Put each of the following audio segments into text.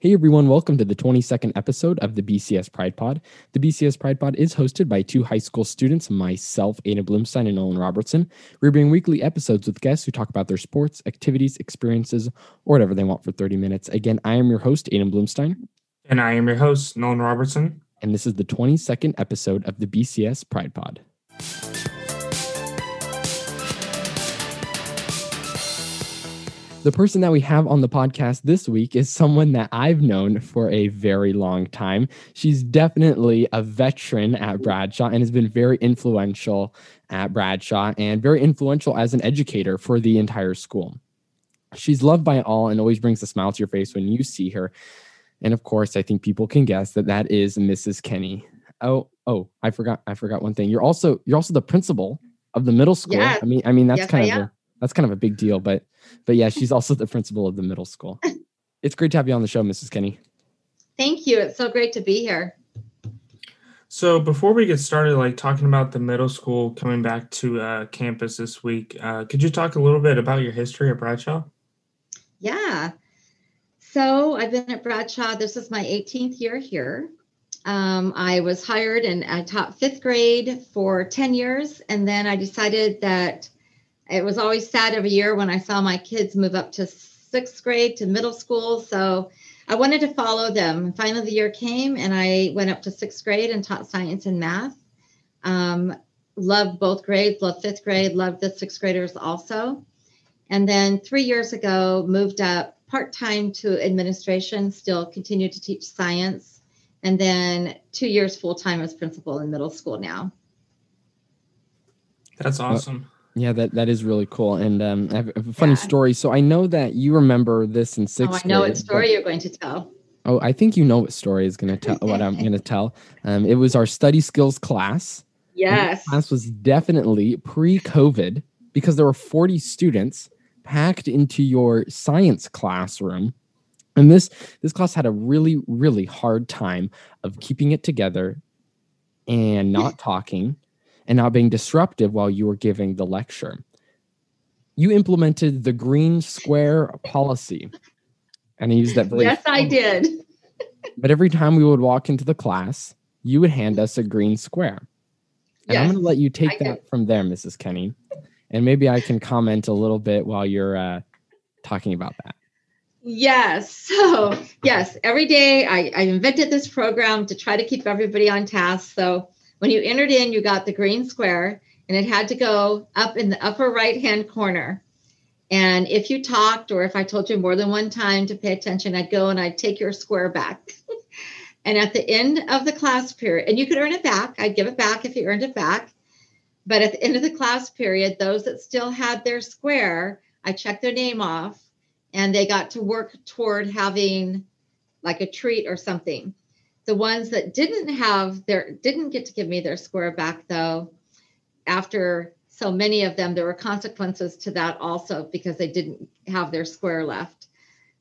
Hey everyone, welcome to the 22nd episode of the BCS Pride Pod. The BCS Pride Pod is hosted by two high school students, myself, Aiden Bloomstein, and Nolan Robertson. We bring weekly episodes with guests who talk about their sports, activities, experiences, or whatever they want for 30 minutes. Again, I am your host, Aiden Bloomstein. And I am your host, Nolan Robertson. And this is the 22nd episode of the BCS Pride Pod. The person that we have on the podcast this week is someone that I've known for a very long time. She's definitely a veteran at Bradshaw and has been very influential at Bradshaw and very influential as an educator for the entire school. She's loved by all and always brings a smile to your face when you see her. And of course, I think people can guess that that is Mrs. Kenney. Oh, oh, I forgot. I forgot one thing. You're also you're also the principal of the middle school. Yes. I mean, I mean that's Yes, kind I of a, that's kind of a big deal. But but yeah, she's also the principal of the middle school. It's great to have you on the show, Mrs. Kenney. Thank you. It's so great to be here. So before we get started, like talking about the middle school coming back to uh, campus this week, uh, could you talk a little bit about your history at Bradshaw? Yeah. So I've been at Bradshaw. This is my 18th year here. Um, I was hired and I taught fifth grade for 10 years. And then I decided that it was always sad every year when I saw my kids move up to sixth grade to middle school. So I wanted to follow them. Finally, the year came and I went up to sixth grade and taught science and math. Um, loved both grades, loved fifth grade, loved the sixth graders also. And then three years ago, moved up part time to administration, still continued to teach science. And then two years full time as principal in middle school now. That's awesome. Yeah, that, that is really cool. And um, I have a funny Yeah. story. So I know that you remember this in sixth. Oh, I know grade, what story but- you're going to tell. Oh, I think you know what story is going to tell. what I'm going to tell. Um, it was our study skills class. Yes. class was definitely pre-COVID because there were 40 students packed into your science classroom. And this this class had a really really hard time of keeping it together and not talking and not being disruptive while you were giving the lecture. You implemented the green square policy. And I used that very Yes, I did. but every time we would walk into the class, you would hand us a green square. And I'm going to let you take I did. that from there, Mrs. Kenney. And maybe I can comment a little bit while you're uh, talking about that. Yes. So, yes, every day I, I invented this program to try to keep everybody on task. So, when you entered in, you got the green square and it had to go up in the upper right hand corner. And if you talked or if I told you more than one time to pay attention, I'd go and I'd take your square back. and at the end of the class period, and you could earn it back, I'd give it back if you earned it back. But at the end of the class period, those that still had their square, I checked their name off and they got to work toward having like a treat or something. The ones that didn't have their didn't get to give me their square back though, after so many of them, there were consequences to that also because they didn't have their square left.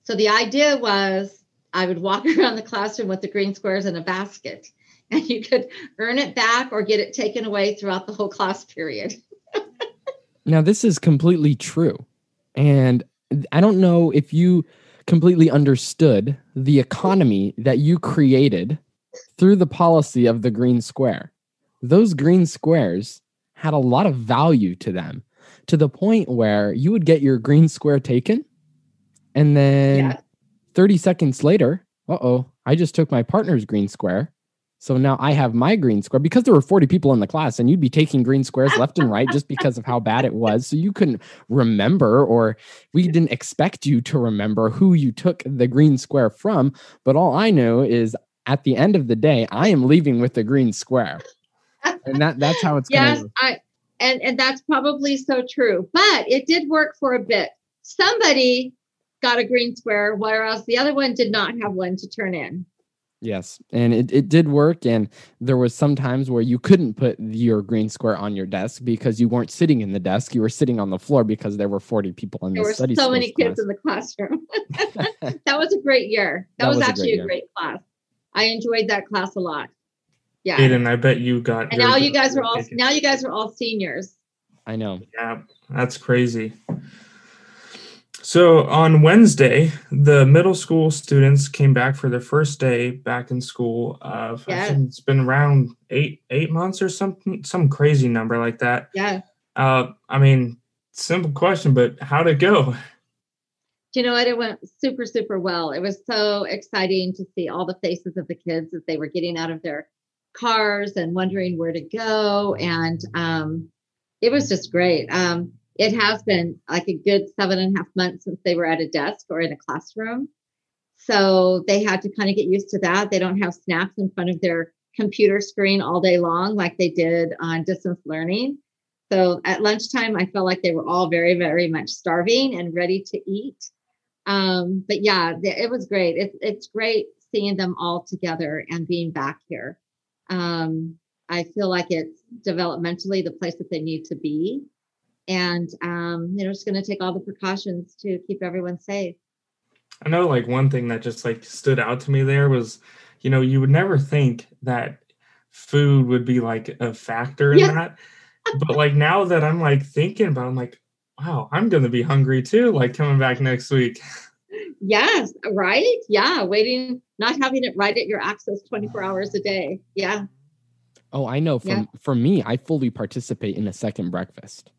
So the idea was I would walk around the classroom with the green squares in a basket and you could earn it back or get it taken away throughout the whole class period. Now, this is completely true. And I don't know if you completely understood the economy that you created through the policy of the green square. Those green squares had a lot of value to them to the point where you would get your green square taken and then Yeah. 30 seconds later, uh-oh, I just took my partner's green square. So now I have my green square because there were 40 people in the class and you'd be taking green squares left and right just because of how bad it was. So you couldn't remember or we didn't expect you to remember who you took the green square from, but all I know is at the end of the day, I am leaving with the green square. And that that's how it's yes going and and that's probably so true but it did work for a bit somebody got a green square whereas the other one did not have one to turn in Yes, and it, it did work. And there was some times where you couldn't put your green square on your desk because you weren't sitting in the desk. You were sitting on the floor because there were 40 people in there the were study so skills many kids class. in the classroom that was a great year that, That was, was a actually great a great class i enjoyed that class a lot yeah Aiden, I bet you got. and now you guys are all now you guys are all seniors I know. Yeah, that's crazy. So on Wednesday, the middle school students came back for their first day back in school. Uh, Yeah. It's been around eight eight months or something, some crazy number like that. Yeah. Uh, I mean, simple question, but how'd it go? Do you know what? It went super, super well. It was so exciting to see all the faces of the kids as they were getting out of their cars and wondering where to go. And um, it was just great. Um, it has been like a good seven and a half months since they were at a desk or in a classroom. So they had to kind of get used to that. They don't have snacks in front of their computer screen all day long like they did on distance learning. So at lunchtime, I felt like they were all very, very much starving and ready to eat. Um, but yeah, it was great. It's it's great seeing them all together and being back here. Um, I feel like it's developmentally the place that they need to be, and um, they're just going to take all the precautions to keep everyone safe. I know like one thing that just like stood out to me there was, you know, you would never think that food would be like a factor in Yeah. that. But like now that I'm like thinking about it, I'm like, wow, I'm gonna be hungry too, like coming back next week. Yes, right. Yeah, waiting, not having it right at your access 24 hours a day. Yeah. Oh, I know. From Yeah. for me, I fully participate in a second breakfast.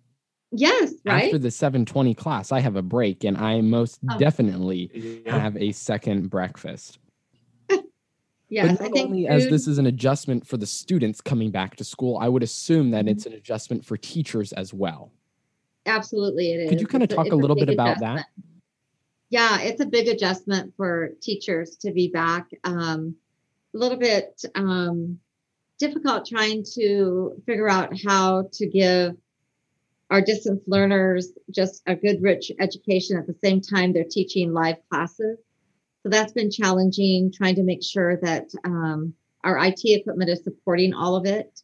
Yes, right. After the 720 class, I have a break and I most Oh. definitely Yeah. have a second breakfast. yes, but I think only as this is an adjustment for the students coming back to school, I would assume that it's an adjustment for teachers as well. Absolutely, it is. Could you kinda It's talk it's a little bit big about that? Yeah, it's a big adjustment for teachers to be back. Um, a little bit um, difficult trying to figure out how to give our distance learners just a good, rich education at the same time they're teaching live classes. So that's been challenging, trying to make sure that um, our IT equipment is supporting all of it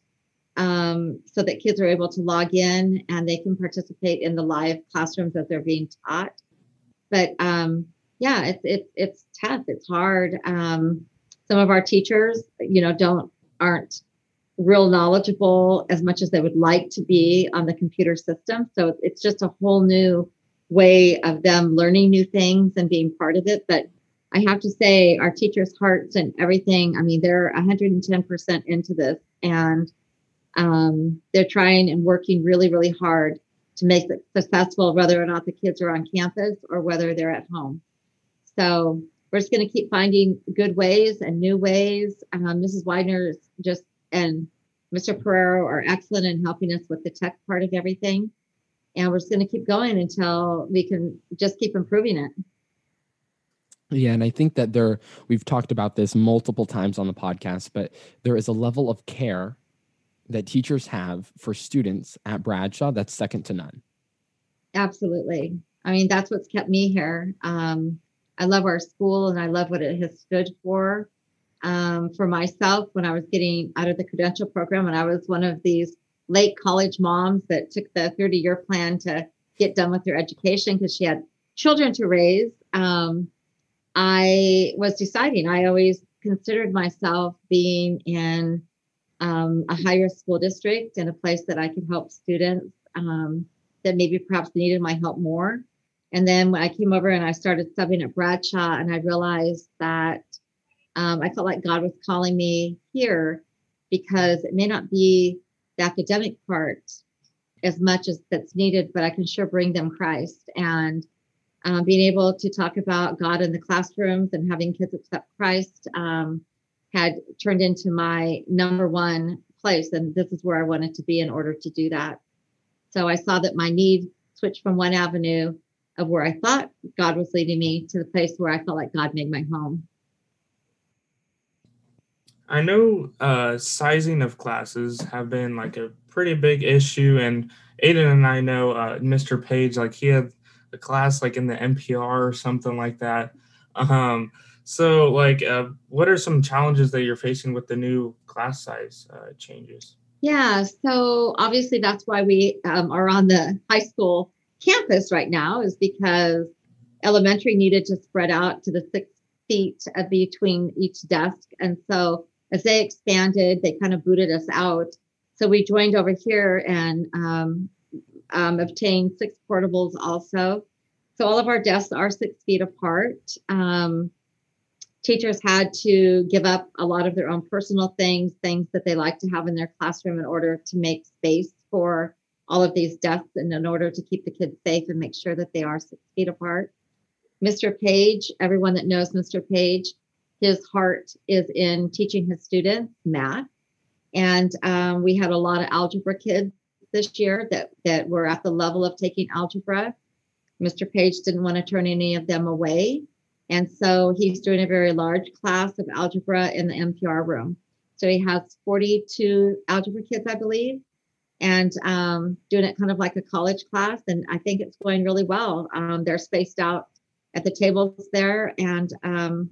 um, so that kids are able to log in and they can participate in the live classrooms that they're being taught. But um, yeah, it's it's it's tough. It's hard. Um, some of our teachers, you know, don't aren't real knowledgeable as much as they would like to be on the computer system. So it's just a whole new way of them learning new things and being part of it. But I have to say, our teachers' hearts and everything, I mean, they're 110% into this and um, they're trying and working really, really hard to make it successful, whether or not the kids are on campus or whether they're at home. So we're just going to keep finding good ways and new ways. Um, Mrs. Widener is just and Mr. Pereiro are excellent in helping us with the tech part of everything. And we're just going to keep going until we can just keep improving it. Yeah, and I think that there we've talked about this multiple times on the podcast, but there is a level of care that teachers have for students at Bradshaw that's second to none. Absolutely. I mean, that's what's kept me here. Um, I love our school and I love what it has stood for. Um, for myself, when I was getting out of the credential program, and I was one of these late college moms that took the 30 year plan to get done with her education because she had children to raise. Um, I was deciding, I always considered myself being in um, a higher school district and a place that I could help students um, that maybe perhaps needed my help more. And then when I came over and I started subbing at Bradshaw, and I realized that um, I felt like God was calling me here because it may not be the academic part as much as that's needed, but I can sure bring them Christ. And um, being able to talk about God in the classrooms and having kids accept Christ um, had turned into my number one place. And this is where I wanted to be in order to do that. So I saw that my need switched from one avenue of where I thought God was leading me to the place where I felt like God made my home. I know uh, sizing of classes have been like a pretty big issue, and Aiden and I know uh, Mr. Page, like he had a class like in the MPR or something like that. Um, so, like, uh, what are some challenges that you're facing with the new class size uh, changes? Yeah, so obviously that's why we um, are on the high school campus right now, is because elementary needed to spread out to the six feet uh, between each desk. And so as they expanded, they kind of booted us out. So we joined over here and um, um, obtained six portables also. so all of our desks are six feet apart. Um, teachers had to give up a lot of their own personal things, things that they like to have in their classroom in order to make space for all of these desks and in order to keep the kids safe and make sure that they are six feet apart. Mr. Page, everyone that knows Mr. Page, his heart is in teaching his students math. And um, we had a lot of algebra kids this year that, that were at the level of taking algebra. Mr. Page didn't want to turn any of them away. And so he's doing a very large class of algebra in the MPR room. So he has 42 algebra kids, I believe, and um, doing it kind of like a college class. And I think it's going really well. Um, they're spaced out at the tables there, and um,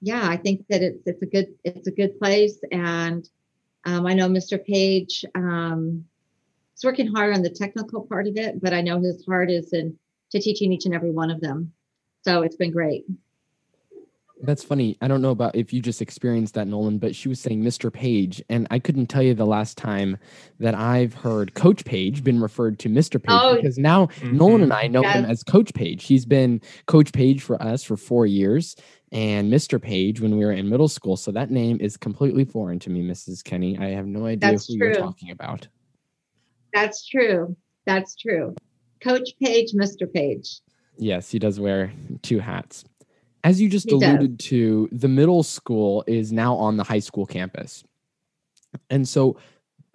yeah, I think that it's it's a good it's a good place. And um, I know Mr. Page um, is working hard on the technical part of it, but I know his heart is in to teaching each and every one of them. So it's been great. That's funny. I don't know about if you just experienced that, Nolan, but she was saying Mr. Page, and I couldn't tell you the last time that I've heard Coach Page been referred to Mr. Page oh, because now mm-hmm. Nolan and I know yes. him as Coach Page. He's been Coach Page for us for four years, and Mr. Page when we were in middle school. So that name is completely foreign to me, Mrs. Kenney. I have no idea That's who true. you're talking about. That's true. That's true. Coach Page, Mr. Page. Yes, he does wear two hats. As you just he alluded does. to, the middle school is now on the high school campus. And so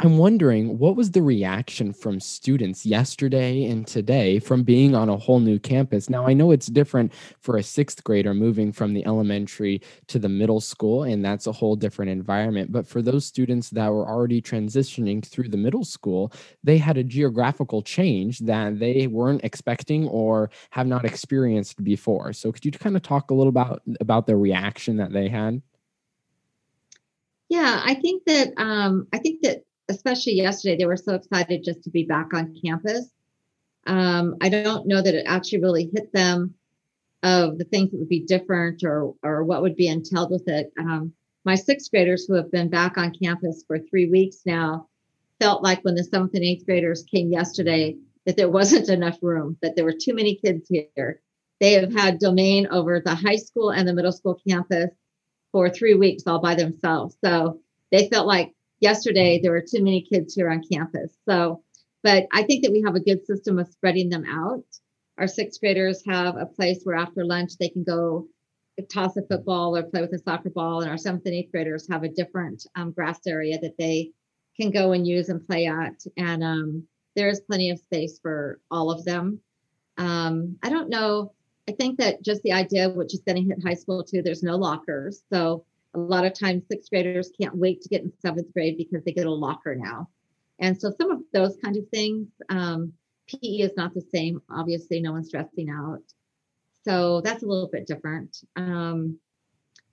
I'm wondering what was the reaction from students yesterday and today from being on a whole new campus? Now, I know it's different for a sixth grader moving from the elementary to the middle school, and that's a whole different environment. But for those students that were already transitioning through the middle school, they had a geographical change that they weren't expecting or have not experienced before. So, could you kind of talk a little about about the reaction that they had? Yeah, I think that um, I think that especially yesterday, they were so excited just to be back on campus. Um, I don't know that it actually really hit them of the things that would be different or or what would be entailed with it. Um, my sixth graders who have been back on campus for three weeks now felt like when the seventh and eighth graders came yesterday that there wasn't enough room, that there were too many kids here. They have had domain over the high school and the middle school campus for three weeks all by themselves. So they felt like yesterday there were too many kids here on campus. So, but I think that we have a good system of spreading them out. Our sixth graders have a place where after lunch they can go toss a football or play with a soccer ball, and our seventh and eighth graders have a different um, grass area that they can go and use and play at. And um, there is plenty of space for all of them. Um, I don't know. I think that just the idea, which is going to hit high school too, there's no lockers. So a lot of times sixth graders can't wait to get in seventh grade because they get a locker now. And so some of those kind of things, um, PE is not the same. Obviously, no one's dressing out. So that's a little bit different. Um,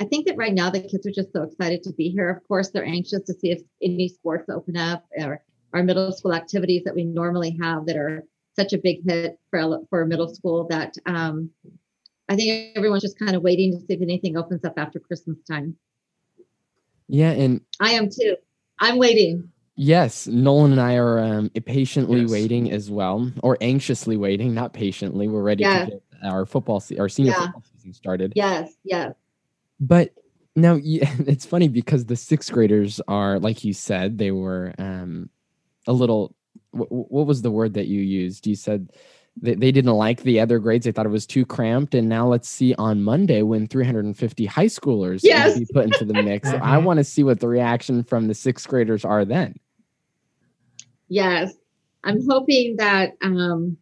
I think that right now the kids are just so excited to be here. Of course, they're anxious to see if any sports open up or our middle school activities that we normally have that are such a big hit for, for middle school that um, I think everyone's just kind of waiting to see if anything opens up after Christmas time. Yeah, and I am too. I'm waiting. Yes, Nolan and I are um, patiently yes. waiting as well, or anxiously waiting, not patiently. We're ready yes. to get our football, se- our senior yeah. football season started. Yes, yes. But now yeah, it's funny because the sixth graders are, like you said, they were um, a little. What, what was the word that you used? You said they, they didn't like the other grades. They thought it was too cramped. And now let's see on Monday when 350 high schoolers yes. be put into the mix. I want to see what the reaction from the sixth graders are then. Yes. I'm hoping that, um,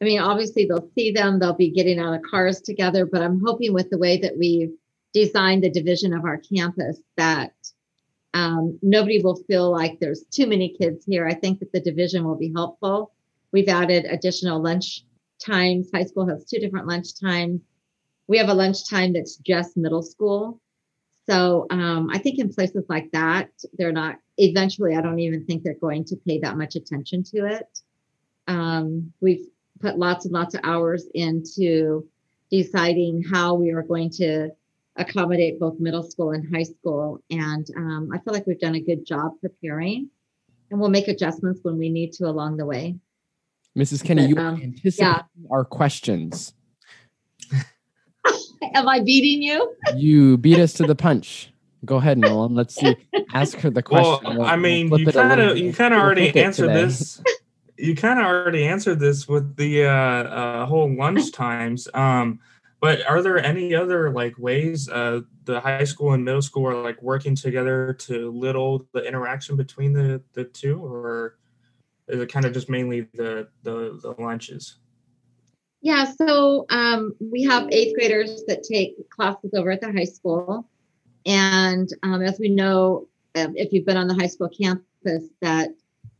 I mean, obviously they'll see them, they'll be getting out of cars together, but I'm hoping with the way that we've designed the division of our campus that um, nobody will feel like there's too many kids here. I think that the division will be helpful We've added additional lunch times. High school has two different lunch times. We have a lunch time that's just middle school. So um, I think in places like that, they're not, eventually, I don't even think they're going to pay that much attention to it. Um, we've put lots and lots of hours into deciding how we are going to accommodate both middle school and high school. And um, I feel like we've done a good job preparing, and we'll make adjustments when we need to along the way. Mrs. Kenney, you Um, anticipate our questions. Am I beating you? You beat us to the punch. Go ahead, Nolan. Let's see. Ask her the Well, question. We'll- I we'll mean, flip you it a little kind of you kind of already answered this. You kind of already answered this with the uh, uh, whole lunch times. Um, but are there any other like ways uh, the high school and middle school are like working together to little the interaction between the the two, or is it kind of just mainly the the, the lunches? Yeah, so um, we have eighth graders that take classes over at the high school. And um, as we know, um, if you've been on the high school campus, that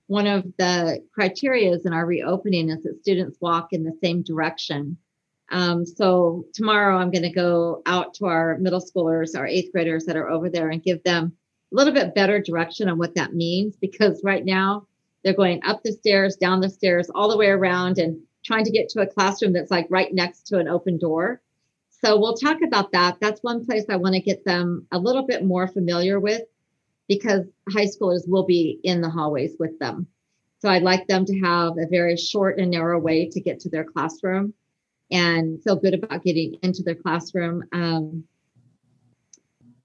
one of the criterias in our reopening is that students walk in the same direction. Um, so tomorrow I'm going to go out to our middle schoolers, our eighth graders that are over there, and give them a little bit better direction on what that means because right now they're going up the stairs, down the stairs, all the way around, and trying to get to a classroom that's like right next to an open door. So we'll talk about that. That's one place I want to get them a little bit more familiar with because high schoolers will be in the hallways with them. So I'd like them to have a very short and narrow way to get to their classroom and feel good about getting into their classroom. Um,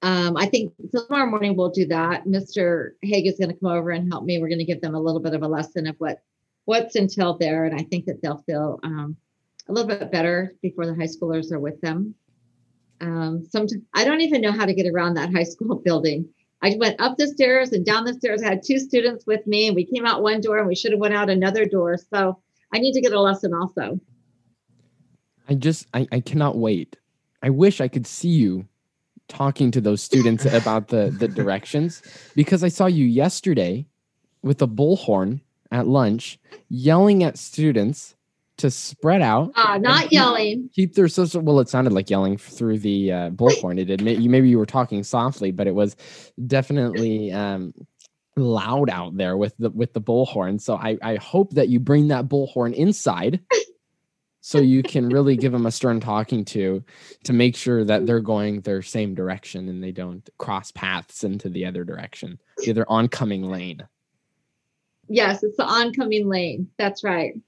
um, I think tomorrow morning we'll do that. Mr. Haig is going to come over and help me. We're going to give them a little bit of a lesson of what what's entailed there, and I think that they'll feel um, a little bit better before the high schoolers are with them. Um, I don't even know how to get around that high school building. I went up the stairs and down the stairs. I had two students with me, and we came out one door, and we should have went out another door. So I need to get a lesson also. I just I, I cannot wait. I wish I could see you talking to those students about the the directions because I saw you yesterday with a bullhorn at lunch yelling at students to spread out. Uh, not keep- yelling. Keep their social. Well, it sounded like yelling through the uh, bullhorn. It did. You maybe you were talking softly, but it was definitely um, loud out there with the with the bullhorn. So I I hope that you bring that bullhorn inside, so you can really give them a stern talking to, to make sure that they're going their same direction and they don't cross paths into the other direction, the other oncoming lane. Yes, it's the oncoming lane. That's right.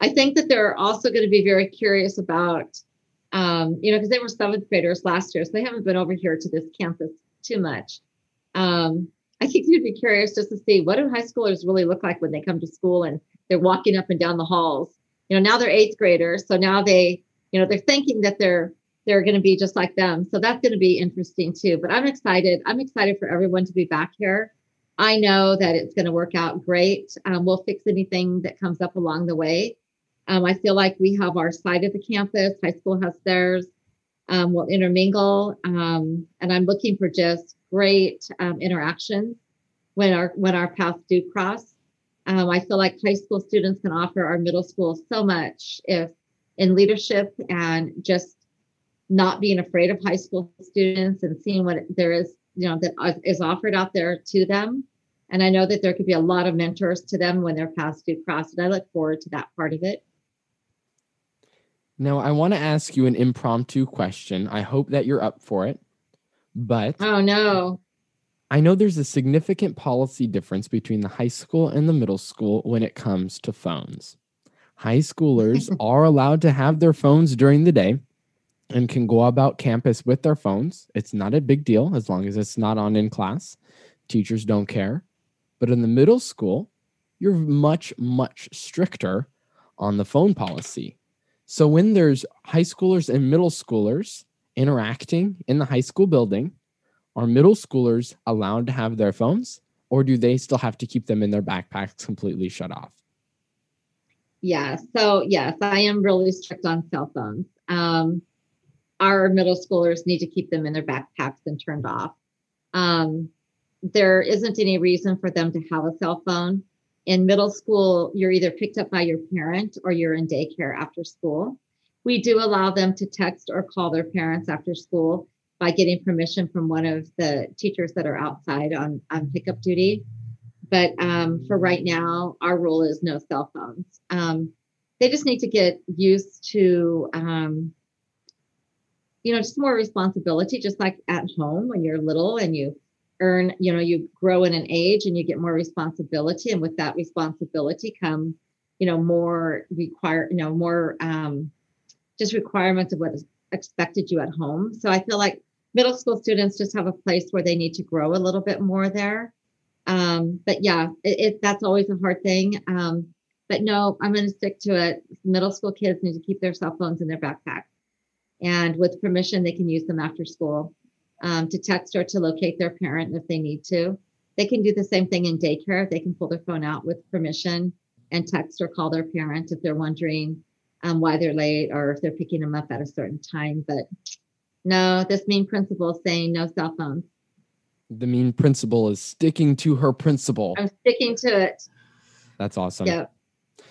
I think that they're also going to be very curious about, um, you know, because they were seventh graders last year, so they haven't been over here to this campus too much. Um, I think you'd be curious just to see what do high schoolers really look like when they come to school and they're walking up and down the halls. You know, now they're eighth graders, so now they, you know, they're thinking that they're they're going to be just like them. So that's going to be interesting too. But I'm excited. I'm excited for everyone to be back here. I know that it's going to work out great. Um, we'll fix anything that comes up along the way. Um, I feel like we have our side of the campus. High school has theirs. Um, we'll intermingle, um, and I'm looking for just great um, interactions when our when our paths do cross. Um, I feel like high school students can offer our middle school so much if in leadership and just not being afraid of high school students and seeing what there is, you know, that is offered out there to them. And I know that there could be a lot of mentors to them when their paths do cross. And I look forward to that part of it. Now, I want to ask you an impromptu question. I hope that you're up for it. But Oh no. I know there's a significant policy difference between the high school and the middle school when it comes to phones. High schoolers are allowed to have their phones during the day and can go about campus with their phones. It's not a big deal as long as it's not on in class. Teachers don't care. But in the middle school, you're much, much stricter on the phone policy. So when there's high schoolers and middle schoolers interacting in the high school building, are middle schoolers allowed to have their phones or do they still have to keep them in their backpacks completely shut off? Yeah. So yes, I am really strict on cell phones. Um, our middle schoolers need to keep them in their backpacks and turned off. Um, there isn't any reason for them to have a cell phone. In middle school, you're either picked up by your parent or you're in daycare after school. We do allow them to text or call their parents after school by getting permission from one of the teachers that are outside on, on pickup duty. But um, for right now, our rule is no cell phones. Um, they just need to get used to, um, you know, just more responsibility, just like at home when you're little and you earn, you know, you grow in an age and you get more responsibility. And with that responsibility come, you know, more require, you know, more um, just requirements of what is expected you at home. So I feel like middle school students just have a place where they need to grow a little bit more there. Um, but yeah, it, it, that's always a hard thing. Um, but no, I'm going to stick to it. Middle school kids need to keep their cell phones in their backpack, and with permission, they can use them after school um, to text or to locate their parent if they need to. They can do the same thing in daycare. They can pull their phone out with permission and text or call their parent if they're wondering um, why they're late or if they're picking them up at a certain time. But no, this mean principal is saying no cell phones. The mean principal is sticking to her principle. I'm sticking to it. That's awesome. Yep.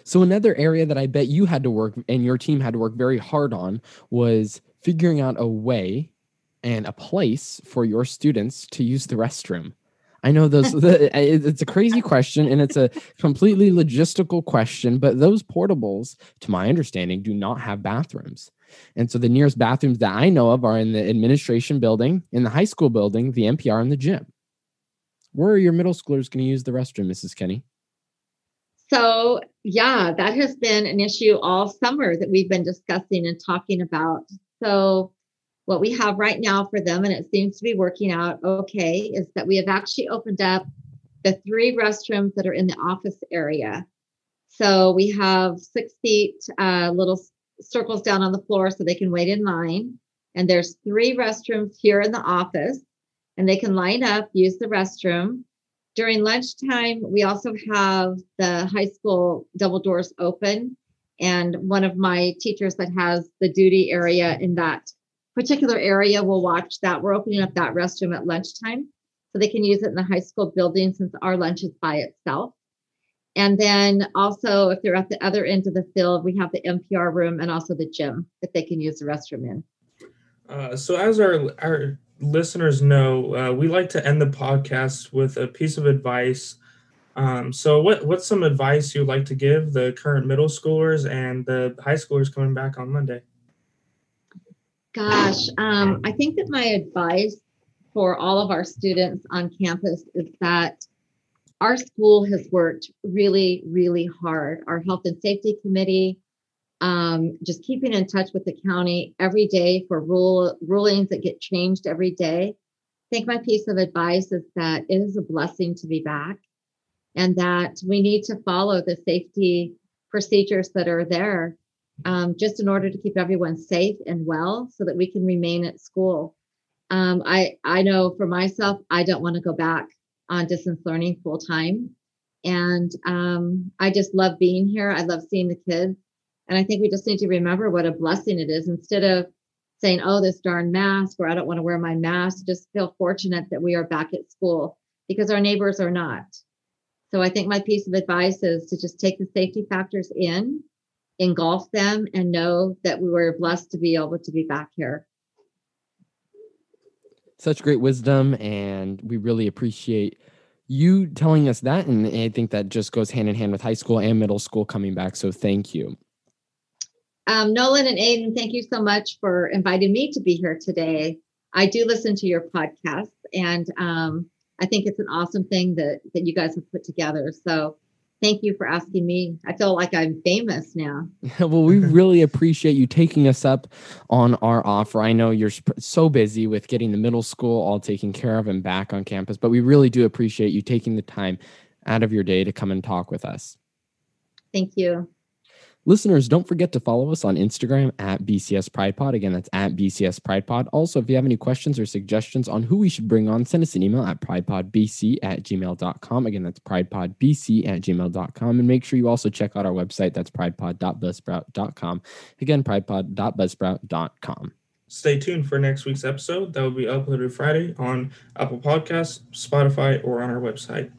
So another area that I bet you had to work and your team had to work very hard on was figuring out a way and a place for your students to use the restroom. I know those. the, it's a crazy question, and it's a completely logistical question. But those portables, to my understanding, do not have bathrooms. And so the nearest bathrooms that I know of are in the administration building, in the high school building, the MPR, and the gym. Where are your middle schoolers going to use the restroom, Mrs. Kenney? So, yeah, that has been an issue all summer that we've been discussing and talking about. So, what we have right now for them, and it seems to be working out okay, is that we have actually opened up the three restrooms that are in the office area. So, we have six feet uh, little circles down on the floor so they can wait in line. And there's three restrooms here in the office, and they can line up, use the restroom. During lunchtime, we also have the high school double doors open. And one of my teachers that has the duty area in that particular area will watch that. We're opening up that restroom at lunchtime so they can use it in the high school building since our lunch is by itself. And then also, if they're at the other end of the field, we have the MPR room and also the gym that they can use the restroom in. Uh, so, as our our listeners know, uh, we like to end the podcast with a piece of advice. Um, so, what what's some advice you'd like to give the current middle schoolers and the high schoolers coming back on Monday? Gosh, um, I think that my advice for all of our students on campus is that our school has worked really, really hard. Our health and safety committee, um, just keeping in touch with the county every day for rule rulings that get changed every day. I think my piece of advice is that it is a blessing to be back and that we need to follow the safety procedures that are there um, just in order to keep everyone safe and well so that we can remain at school. Um, I, I know for myself, I don't want to go back on distance learning full time. And um, I just love being here. I love seeing the kids. And I think we just need to remember what a blessing it is instead of saying, oh, this darn mask, or I don't want to wear my mask. Just feel fortunate that we are back at school because our neighbors are not. So I think my piece of advice is to just take the safety factors in, engulf them, and know that we were blessed to be able to be back here such great wisdom and we really appreciate you telling us that and i think that just goes hand in hand with high school and middle school coming back so thank you. Um, nolan and aiden thank you so much for inviting me to be here today. I do listen to your podcast and um, i think it's an awesome thing that that you guys have put together so Thank you for asking me. I feel like I'm famous now. well, we really appreciate you taking us up on our offer. I know you're so busy with getting the middle school all taken care of and back on campus, but we really do appreciate you taking the time out of your day to come and talk with us. Thank you. Listeners, don't forget to follow us on Instagram at BCS Pride Pod. Again, that's at BCS Pride Pod. Also, if you have any questions or suggestions on who we should bring on, send us an email at pridepodbc at gmail.com. Again, that's pridepodbc at gmail.com. And make sure you also check out our website. That's pridepod.buzzsprout.com. Again, pridepod.buzzsprout.com. Stay tuned for next week's episode. That will be uploaded Friday on Apple Podcasts, Spotify, or on our website.